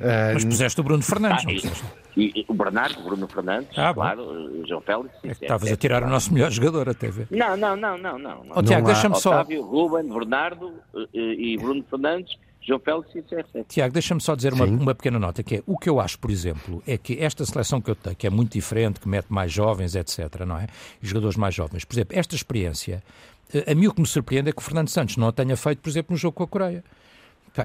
[SPEAKER 2] Uh, Mas puseste o Bruno Fernandes, ah,
[SPEAKER 4] não E, e, o Bernardo, o Bruno Fernandes, ah, claro, o João Félix.
[SPEAKER 2] É estavas a tirar o nosso melhor jogador até ver.
[SPEAKER 4] Não, não, não, não. não. Oh,
[SPEAKER 2] Tiago, deixa-me só.
[SPEAKER 4] Otávio, Ruben, Bernardo e Bruno Fernandes João Félix e CR7.
[SPEAKER 2] Tiago, deixa-me só dizer uma, uma, pequena nota, que é o que eu acho, por exemplo, é que esta seleção que eu tenho, que é muito diferente, que mete mais jovens, etc., não é? Jogadores mais jovens. Por exemplo, esta experiência, eh, a mim o que me surpreende é que o Fernando Santos não a tenha feito, por exemplo, no jogo com a Coreia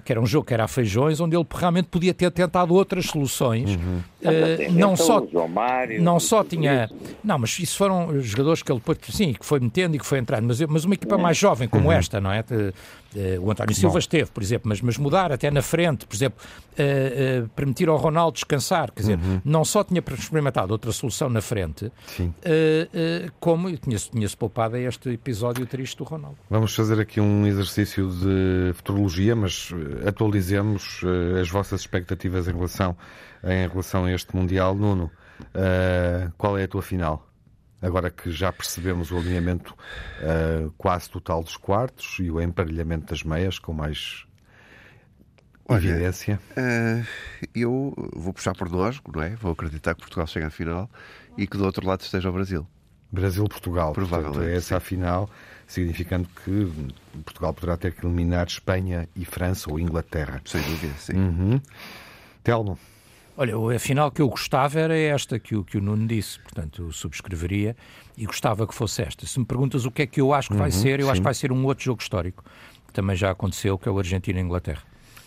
[SPEAKER 2] que era um jogo que era a feijões, onde ele realmente podia ter tentado outras soluções. Uhum.
[SPEAKER 4] Uh, não só, Mário,
[SPEAKER 2] não só tinha. Não, mas isso foram jogadores que ele depois, sim, que foi metendo e que foi entrando, mas, mas uma equipa mais jovem como uhum. esta, não é? De, Uh, o António Silva esteve, por exemplo, mas, mas mudar até na frente, por exemplo, uh, uh, permitir ao Ronaldo descansar, quer dizer, uhum. não só tinha experimentado outra solução na frente, como tinha-se tinha poupado a este episódio triste do Ronaldo.
[SPEAKER 1] Vamos fazer aqui um exercício de futurologia, mas atualizemos as vossas expectativas em relação, em relação a este Mundial. Nuno, qual é a tua final? agora que já percebemos o alinhamento uh, quase total dos quartos e o emparelhamento das meias com mais Olha, evidência?
[SPEAKER 3] Uh, eu vou puxar por nós, não é? Vou acreditar que Portugal chega à final e que do outro lado esteja o Brasil.
[SPEAKER 1] Brasil-Portugal. Provavelmente. Portanto, essa a final, significando que Portugal poderá ter que eliminar Espanha e França ou Inglaterra.
[SPEAKER 3] Sem dúvida, sim.
[SPEAKER 1] Uhum. Telmo.
[SPEAKER 2] Olha, a final que eu gostava era esta que o, que o Nuno disse, portanto, eu subscreveria e gostava que fosse esta. Se me perguntas o que é que eu acho que vai uhum, ser, eu sim. acho que vai ser um outro jogo histórico também já aconteceu, que é o Argentina e Inglaterra.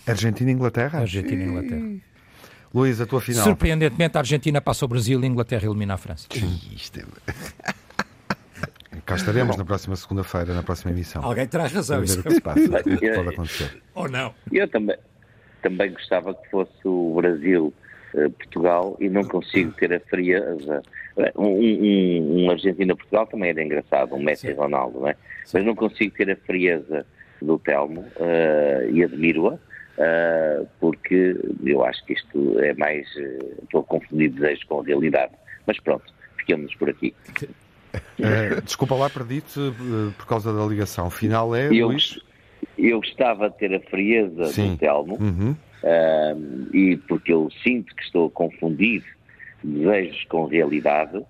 [SPEAKER 1] Argentina e Inglaterra?
[SPEAKER 2] Argentina e Inglaterra.
[SPEAKER 1] Luís, a tua final.
[SPEAKER 2] Surpreendentemente, a Argentina passa o Brasil e a Inglaterra elimina a França.
[SPEAKER 3] Isto é...
[SPEAKER 1] Cá estaremos na próxima segunda-feira, na próxima emissão.
[SPEAKER 2] Alguém terá razão.
[SPEAKER 1] Ver
[SPEAKER 2] Isso
[SPEAKER 1] o que se passa, o que pode acontecer.
[SPEAKER 2] Ou não.
[SPEAKER 4] Eu também, também gostava que fosse o Brasil Portugal e não consigo ter a frieza. Um, um, um Argentina-Portugal também era engraçado, um Messi e Ronaldo, não é? Mas não consigo ter a frieza do Telmo uh, e admiro-a, uh, porque eu acho que isto é mais. Uh, estou a confundir desejos com a realidade. Mas pronto, ficamos por aqui.
[SPEAKER 1] Uh, desculpa lá, perdi-te por causa da ligação. Final é,
[SPEAKER 4] eu,
[SPEAKER 1] Luís?
[SPEAKER 4] Eu gostava de ter a frieza
[SPEAKER 1] Sim.
[SPEAKER 4] do Telmo,
[SPEAKER 1] Uhum.
[SPEAKER 4] Uh, e porque eu sinto que estou a confundir desejos com realidade,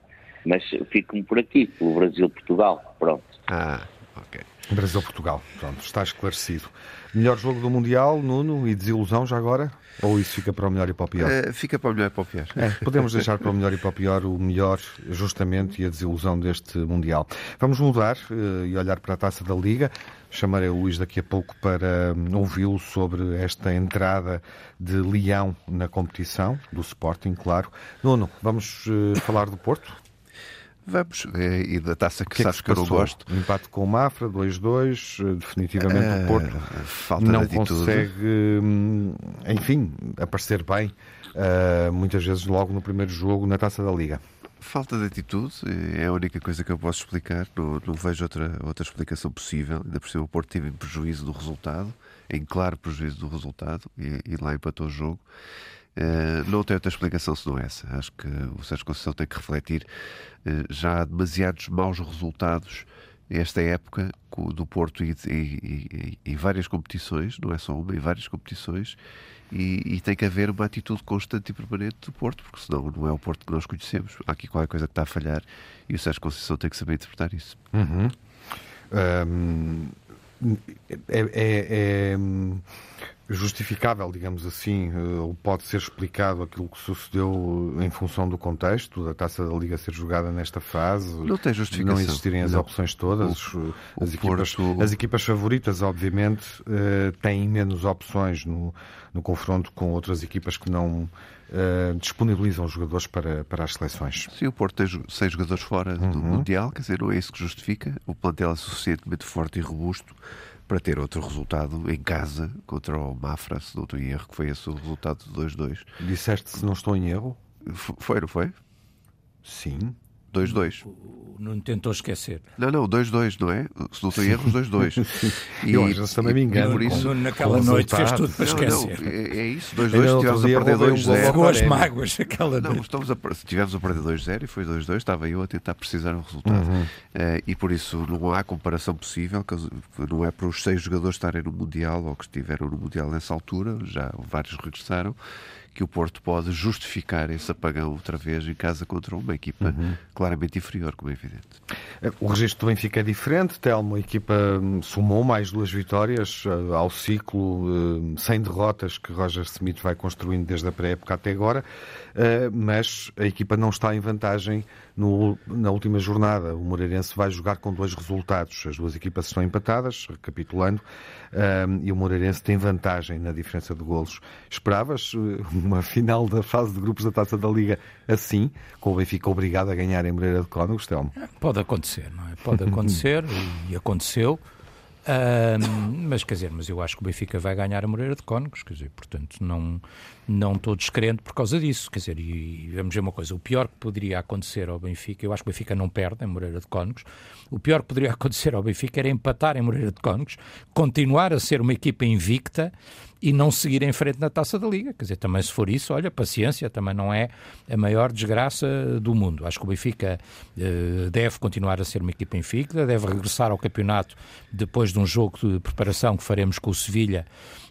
[SPEAKER 4] mas fico-me por aqui, pelo Brasil-Portugal. Pronto.
[SPEAKER 3] Ah, ok.
[SPEAKER 1] Brasil-Portugal. Pronto, está esclarecido. Melhor jogo do Mundial, Nuno, e desilusão já agora? Ou isso fica para o melhor e para o pior?
[SPEAKER 3] Eh, fica para o melhor e para o pior.
[SPEAKER 1] É, podemos deixar para o melhor e para o pior o melhor, justamente, e a desilusão deste Mundial. Vamos mudar eh, e olhar para a taça da Liga. Chamarei o Luís daqui a pouco para hum, ouvi-lo sobre esta entrada de Leão na competição, do Sporting, claro. Nuno, vamos eh, falar do Porto?
[SPEAKER 3] Vamos, eh, e da taça que,
[SPEAKER 1] que é que
[SPEAKER 3] sabes
[SPEAKER 1] se
[SPEAKER 3] que eu não
[SPEAKER 1] passou?
[SPEAKER 3] gosto.
[SPEAKER 1] Um empate com o Mafra, 2-2. eh, Definitivamente o Porto
[SPEAKER 3] Eh, falta
[SPEAKER 1] não
[SPEAKER 3] de atitude.
[SPEAKER 1] consegue, hum, enfim, aparecer bem, eh, muitas vezes logo no primeiro jogo na taça da Liga.
[SPEAKER 3] Falta de atitude é a única coisa que eu posso explicar. Não, não vejo outra, outra explicação possível. Ainda por cima, o Porto teve em prejuízo do resultado, em claro prejuízo do resultado, e, e lá empatou o jogo. Eh, não tem outra explicação senão essa. Acho que o Sérgio Conceição tem que refletir. Eh, já há demasiados maus resultados esta época do Porto em várias competições, não é só uma, em várias competições, e, e tem que haver uma atitude constante e permanente do Porto, porque senão não é o Porto que nós conhecemos. Há aqui qualquer coisa que está a falhar e o Sérgio Conceição tem que saber interpretar isso.
[SPEAKER 1] Uhum. Hum, é, é- é, justificável, digamos assim, eh, ou pode ser explicado aquilo que sucedeu em função do contexto da taça da Liga ser jogada nesta fase,
[SPEAKER 3] Não tem justificação.
[SPEAKER 1] não existirem as
[SPEAKER 3] Não.
[SPEAKER 1] opções todas.
[SPEAKER 3] O-
[SPEAKER 1] as,
[SPEAKER 3] o
[SPEAKER 1] equipas,
[SPEAKER 3] Porto-
[SPEAKER 1] as equipas favoritas, obviamente, eh, têm menos opções no, no confronto com outras equipas que não eh, disponibilizam jogadores para, para as seleções.
[SPEAKER 3] Sim, o Porto tem seis jogadores fora do
[SPEAKER 1] Uhum.
[SPEAKER 3] Mundial, quer dizer, não é isso que justifica. O plantel é suficientemente forte e robusto para ter outro resultado em casa contra o Mafra, se não estou em erro, que foi esse o resultado de 2-2.
[SPEAKER 1] Disseste, se não estou em erro,
[SPEAKER 3] Foi, não foi?
[SPEAKER 1] sim.
[SPEAKER 3] 2-2.
[SPEAKER 2] O Nuno tentou esquecer.
[SPEAKER 3] Não, não, 2-2, não é? Se não estou em erro, os 2-2. E-
[SPEAKER 1] Eu às vezes também me engano
[SPEAKER 3] por isso.
[SPEAKER 2] Nuno naquela noite fez tudo para
[SPEAKER 3] Não, não,
[SPEAKER 2] esquecer.
[SPEAKER 3] é, é isso,
[SPEAKER 1] Ainda
[SPEAKER 3] 2-2,
[SPEAKER 1] no
[SPEAKER 3] tivemos
[SPEAKER 1] outro
[SPEAKER 3] a perder
[SPEAKER 1] roubei um
[SPEAKER 3] 2-0.
[SPEAKER 1] gol ao
[SPEAKER 2] Ficou as mágoas aquela
[SPEAKER 3] Não,
[SPEAKER 2] noite.
[SPEAKER 3] estamos a, se tivemos a perder 2-0 e foi 2-2, estava eu a tentar precisar um resultado. Eh, e por isso não há comparação possível, não é para os seis jogadores estarem no Mundial ou que estiveram no Mundial nessa altura, já vários regressaram, que o Porto pode justificar esse apagão outra vez em casa contra uma equipa claramente inferior, como é evidente.
[SPEAKER 1] O registro do Benfica é diferente. Telmo, a equipa hum, somou mais duas vitórias eh, ao ciclo hum, sem derrotas que Roger Smith vai construindo desde a pré-época até agora, eh, mas a equipa não está em vantagem no- na última jornada. O Moreirense vai jogar com dois resultados. As duas equipas estão empatadas, recapitulando, hum, e o Moreirense tem vantagem na diferença de golos. Esperavas eh, uma final da fase de grupos da Taça da Liga assim, com o Benfica obrigado a ganhar em Moreira de Cónegos, Telmo?
[SPEAKER 2] Pode acontecer, não é? Pode acontecer e aconteceu. Mas quer dizer, mas eu acho que o Benfica vai ganhar a Moreira de Cónegos, quer dizer, portanto não não estou descrente por causa disso, quer dizer, e, e vamos ver uma coisa, o pior que poderia acontecer ao Benfica, eu acho que o Benfica não perde em Moreira de Cónegos, o pior que poderia acontecer ao Benfica era empatar em Moreira de Cónegos, continuar a ser uma equipa invicta e não seguir em frente na Taça da Liga, quer dizer, também se for isso, olha, paciência, também não é a maior desgraça do mundo, acho que o Benfica eh, deve continuar a ser uma equipa invicta, deve regressar ao campeonato depois de um jogo de preparação que faremos com o Sevilha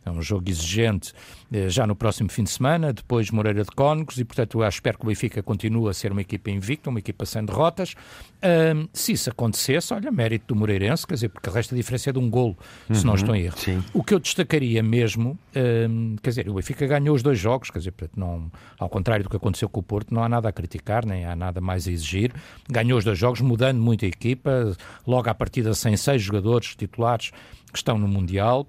[SPEAKER 2] é um jogo exigente eh, já no próximo fim de semana, depois Moreira de Cónegos, e portanto eu espero que o Benfica continue a ser uma equipa invicta, uma equipa sem derrotas. Um, se isso acontecesse, olha, mérito do Moreirense, quer dizer, porque o resto da diferença é de um golo, uhum, se não estou em erro.
[SPEAKER 1] Sim.
[SPEAKER 2] O que eu destacaria mesmo, um, quer dizer, o Benfica ganhou os dois jogos, quer dizer, não, ao contrário do que aconteceu com o Porto, não há nada a criticar, nem há nada mais a exigir. Ganhou os dois jogos, mudando muito a equipa, logo à partida sem seis jogadores titulares que estão no Mundial.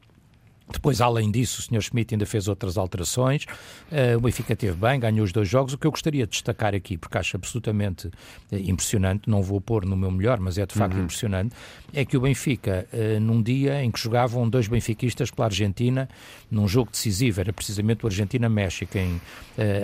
[SPEAKER 2] Depois, além disso, o Sr. Schmidt ainda fez outras alterações. Uh, o Benfica teve bem, ganhou os dois jogos. O que eu gostaria de destacar aqui, porque acho absolutamente uh, impressionante, não vou pôr no meu melhor, mas é de facto uhum. impressionante, é que o Benfica, uh, num dia em que jogavam dois benfiquistas pela Argentina, num jogo decisivo, era precisamente o Argentina-México, em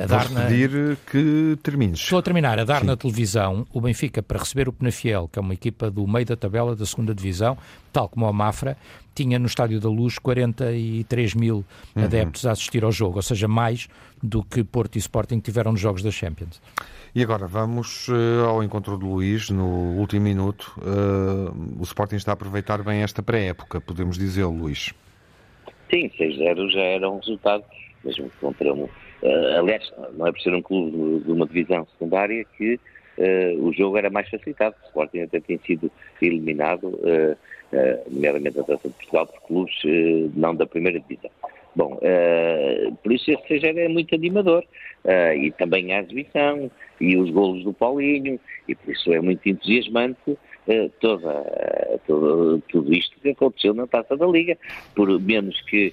[SPEAKER 1] a dar na... pedir que termines.
[SPEAKER 2] Estou a terminar. A dar Sim. na televisão, o Benfica, para receber o Penafiel, que é uma equipa do meio da tabela da segunda divisão, tal como a Mafra, tinha no Estádio da Luz 43 mil uhum. adeptos a assistir ao jogo, ou seja, mais do que Porto e Sporting tiveram nos jogos da Champions.
[SPEAKER 1] E agora vamos uh, ao encontro de Luís no último minuto. Uh, o Sporting está a aproveitar bem esta pré-época, podemos dizer, Luís.
[SPEAKER 4] Sim, 6-0 já era um resultado, mesmo contra um. Uh, aliás, não é por ser um clube de uma divisão secundária que o jogo era mais facilitado. O Sporting até tem sido eliminado eh, nomeadamente a Taça de Portugal, por clubes eh, não da primeira divisão. Bom, eh, por isso esse 6 é muito animador e também a exibição e os golos do Paulinho e por isso é muito entusiasmante toda, todo, tudo isto que aconteceu na Taça da Liga, por menos que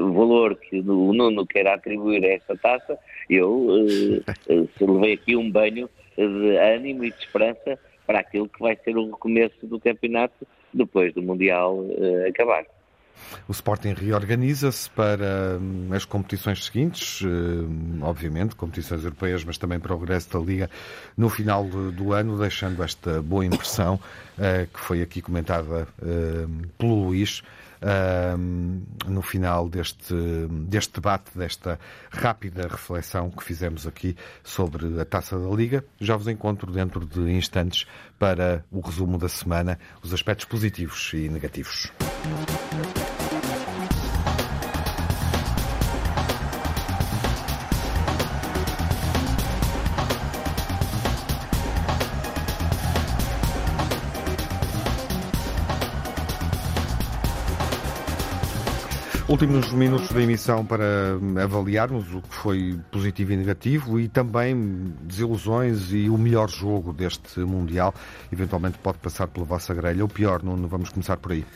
[SPEAKER 4] o valor que o Nuno queira atribuir a esta taça, eu levei aqui um banho de ânimo e de esperança para aquilo que vai ser o recomeço do campeonato depois do Mundial uh, acabar.
[SPEAKER 1] O Sporting reorganiza-se para hum, as competições seguintes, hum, obviamente, competições europeias, mas também para o regresso da Liga no final do ano, deixando esta boa impressão eh, que foi aqui comentada hum, pelo Luís no final deste, deste debate, desta rápida reflexão que fizemos aqui sobre a taça da Liga. Já vos encontro dentro de instantes para o resumo da semana, os aspectos positivos e negativos. Últimos minutos da emissão para avaliarmos o que foi positivo e negativo e também desilusões e o melhor jogo deste Mundial. Eventualmente pode passar pela vossa grelha. O pior, não vamos começar por aí.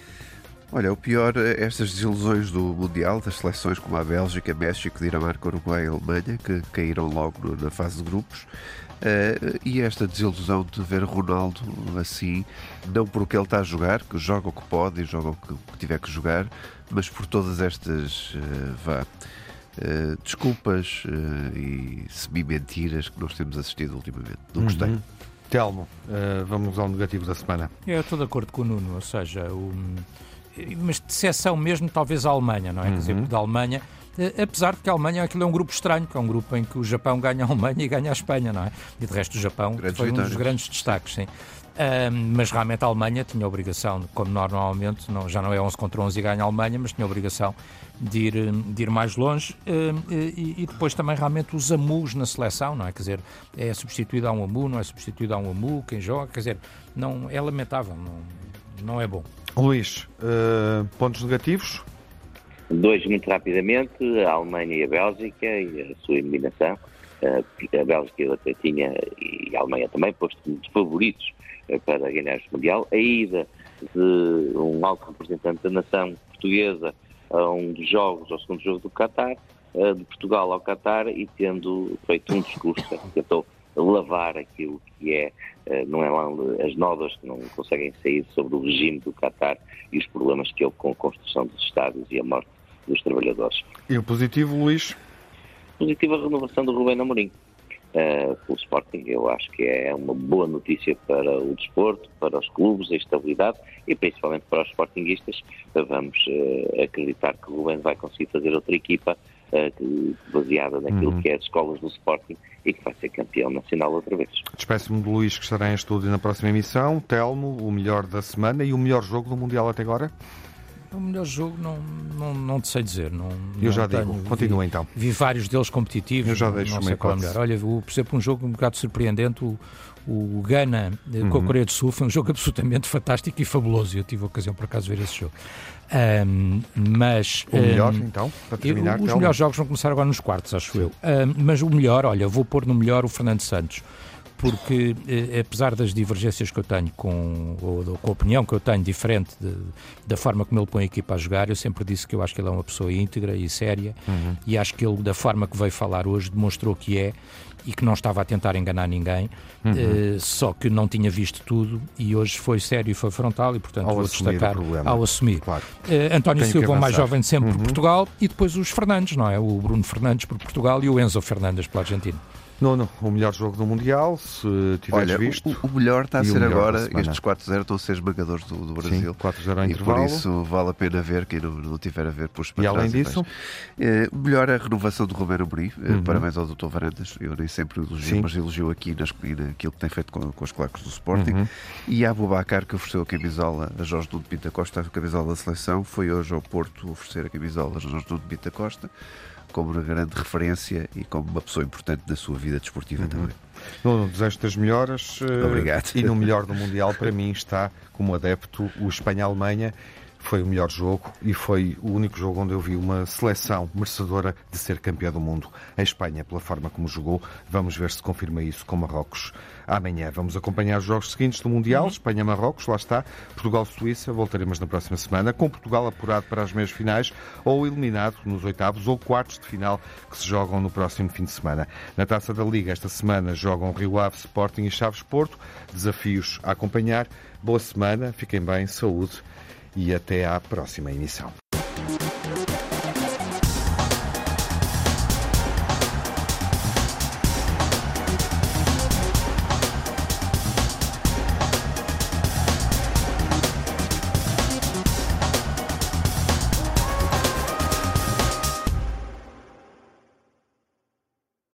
[SPEAKER 3] Olha, o pior, estas desilusões do Mundial, das seleções como a Bélgica, México, Dinamarca, Uruguai e Alemanha, que caíram logo na fase de grupos, Uh, e esta desilusão de ver Ronaldo assim, não por o que ele está a jogar, que joga o que pode e joga o que, tiver que jogar, mas por todas estas uh, vá, uh, desculpas e semi-mentiras que nós temos assistido ultimamente. Não gostei. Uhum.
[SPEAKER 1] Telmo, vamos ao negativo da semana.
[SPEAKER 2] Eu estou de acordo com o Nuno, ou seja, o... mas de exceção mesmo, talvez a Alemanha, não é? Uhum. Quer dizer, uhum. da Alemanha eh, apesar de que a Alemanha aquilo é um grupo estranho, que é um grupo em que o Japão ganha a Alemanha e ganha a Espanha, não é? E de resto o Japão grandes foi um dos grandes destaques, sim. mas realmente a Alemanha tinha a obrigação, como normalmente, não, já não é 11 contra 11 e ganha a Alemanha, mas tinha a obrigação de ir, de ir mais longe e, e, depois também realmente os amus na seleção, não é? Quer dizer, é substituído a um amu, não é substituído a um amu, quem joga, quer dizer, não, é lamentável, não, não é bom.
[SPEAKER 1] Luís, uh, pontos negativos?
[SPEAKER 4] Dois muito rapidamente, a Alemanha e a Bélgica e a sua eliminação. A Bélgica até tinha, e a Alemanha também, posto como favoritos eh, para ganhar este Mundial. A ida de um alto representante da nação portuguesa a um dos jogos, ao segundo jogo do Qatar, de Portugal ao Qatar, e tendo feito um discurso tentou lavar aquilo que é, eh, não é lá as nodas que não conseguem sair sobre o regime do Qatar e os problemas que houve com a construção dos estádios e a morte dos trabalhadores.
[SPEAKER 1] E o positivo, Luís?
[SPEAKER 4] Positivo a renovação do Rubén Amorim. Uh, pelo Sporting, eu acho que é uma boa notícia para o desporto, para os clubes, a estabilidade e principalmente para os sportinguistas. Vamos uh, acreditar que o Rubén vai conseguir fazer outra equipa uh, baseada naquilo uhum. que é as escolas do Sporting e que vai ser campeão nacional outra vez.
[SPEAKER 1] Despeço-me de Luís, que estará em estúdio na próxima emissão. Telmo, o melhor da semana e o melhor jogo do Mundial até agora?
[SPEAKER 2] O melhor jogo não, não, não te sei dizer. Não,
[SPEAKER 1] Eu
[SPEAKER 2] não
[SPEAKER 1] já
[SPEAKER 2] tenho,
[SPEAKER 1] digo, continua então.
[SPEAKER 2] Vi vários deles competitivos.
[SPEAKER 1] Eu já deixo
[SPEAKER 2] não sei qual é melhor. Olha, o, por exemplo, um jogo um bocado surpreendente, o, o Ghana eh, com
[SPEAKER 1] Uhum.
[SPEAKER 2] a Coreia do Sul, foi um jogo absolutamente fantástico e fabuloso. Eu tive a ocasião por acaso de ver esse jogo. Ahm, mas
[SPEAKER 1] O melhor,
[SPEAKER 2] ahm,
[SPEAKER 1] então, para
[SPEAKER 2] eu-
[SPEAKER 1] terminar,
[SPEAKER 2] os
[SPEAKER 1] Telmo?
[SPEAKER 2] melhores jogos vão começar agora nos quartos, acho eu. Ahm, mas o melhor, olha, vou pôr no melhor o Fernando Santos. Porque, eh, apesar das divergências que eu tenho com, ou com a opinião que eu tenho diferente de- da forma como ele põe a equipa a jogar, eu sempre disse que eu acho que ele é uma pessoa íntegra e séria
[SPEAKER 1] Uhum.
[SPEAKER 2] e acho que ele, da forma que veio falar hoje, demonstrou que é e que não estava a tentar enganar ninguém,
[SPEAKER 1] Uhum.
[SPEAKER 2] eh, só que não tinha visto tudo e hoje foi sério e foi frontal e, portanto,
[SPEAKER 1] Ao
[SPEAKER 2] vou destacar ao assumir.
[SPEAKER 1] Claro.
[SPEAKER 2] Eh, António
[SPEAKER 1] Tenho
[SPEAKER 2] Silva, o mais jovem de sempre
[SPEAKER 1] Uhum.
[SPEAKER 2] por Portugal, e depois os Fernandes, não é? O Bruno Fernandes por Portugal e o Enzo Fernandes pela Argentina.
[SPEAKER 1] Nono, o melhor jogo do Mundial, se tiveres
[SPEAKER 3] Olha,
[SPEAKER 1] visto.
[SPEAKER 3] o, o melhor está a ser agora, estes 4-0 estão a ser esmagadores do, do Brasil.
[SPEAKER 1] Sim, 4-0 em
[SPEAKER 3] E por isso vale a pena ver, quem não, não tiver a ver, para
[SPEAKER 1] E além disso?
[SPEAKER 3] Eh, melhor é a renovação do Romero Bri. Eh,
[SPEAKER 1] Uhum.
[SPEAKER 3] Parabéns ao Dr. Varandas. Eu nem sempre elogio,
[SPEAKER 1] Sim.
[SPEAKER 3] mas elogio aqui nas, naquilo que tem feito com, com os claques do Sporting.
[SPEAKER 1] Uhum.
[SPEAKER 3] E a Abubacar, que ofereceu a camisola a Jorge Nuno Pinta Costa, a camisola da seleção, foi hoje ao Porto oferecer a camisola a Jorge Nuno Pinta Costa, como uma grande referência e como uma pessoa importante na sua vida
[SPEAKER 1] Uhum.
[SPEAKER 3] desportiva também.
[SPEAKER 1] Nuno, desejo das melhoras. eh,
[SPEAKER 3] Obrigado.
[SPEAKER 1] E no melhor do Mundial, para mim, está como adepto o Espanha-Alemanha. Foi o melhor jogo e foi o único jogo onde eu vi uma seleção merecedora de ser campeã do mundo. A Espanha, pela forma como jogou, vamos ver se confirma isso com Marrocos amanhã. Vamos acompanhar os jogos seguintes do Mundial: Espanha-Marrocos, lá está, Portugal-Suíça. Voltaremos na próxima semana, com Portugal apurado para as meias finais ou eliminado nos oitavos ou quartos de final que se jogam no próximo fim de semana. Na taça da Liga, esta semana jogam Rio Ave, Sporting e Chaves Porto. Desafios a acompanhar. Boa semana, fiquem bem, saúde e até à próxima emissão.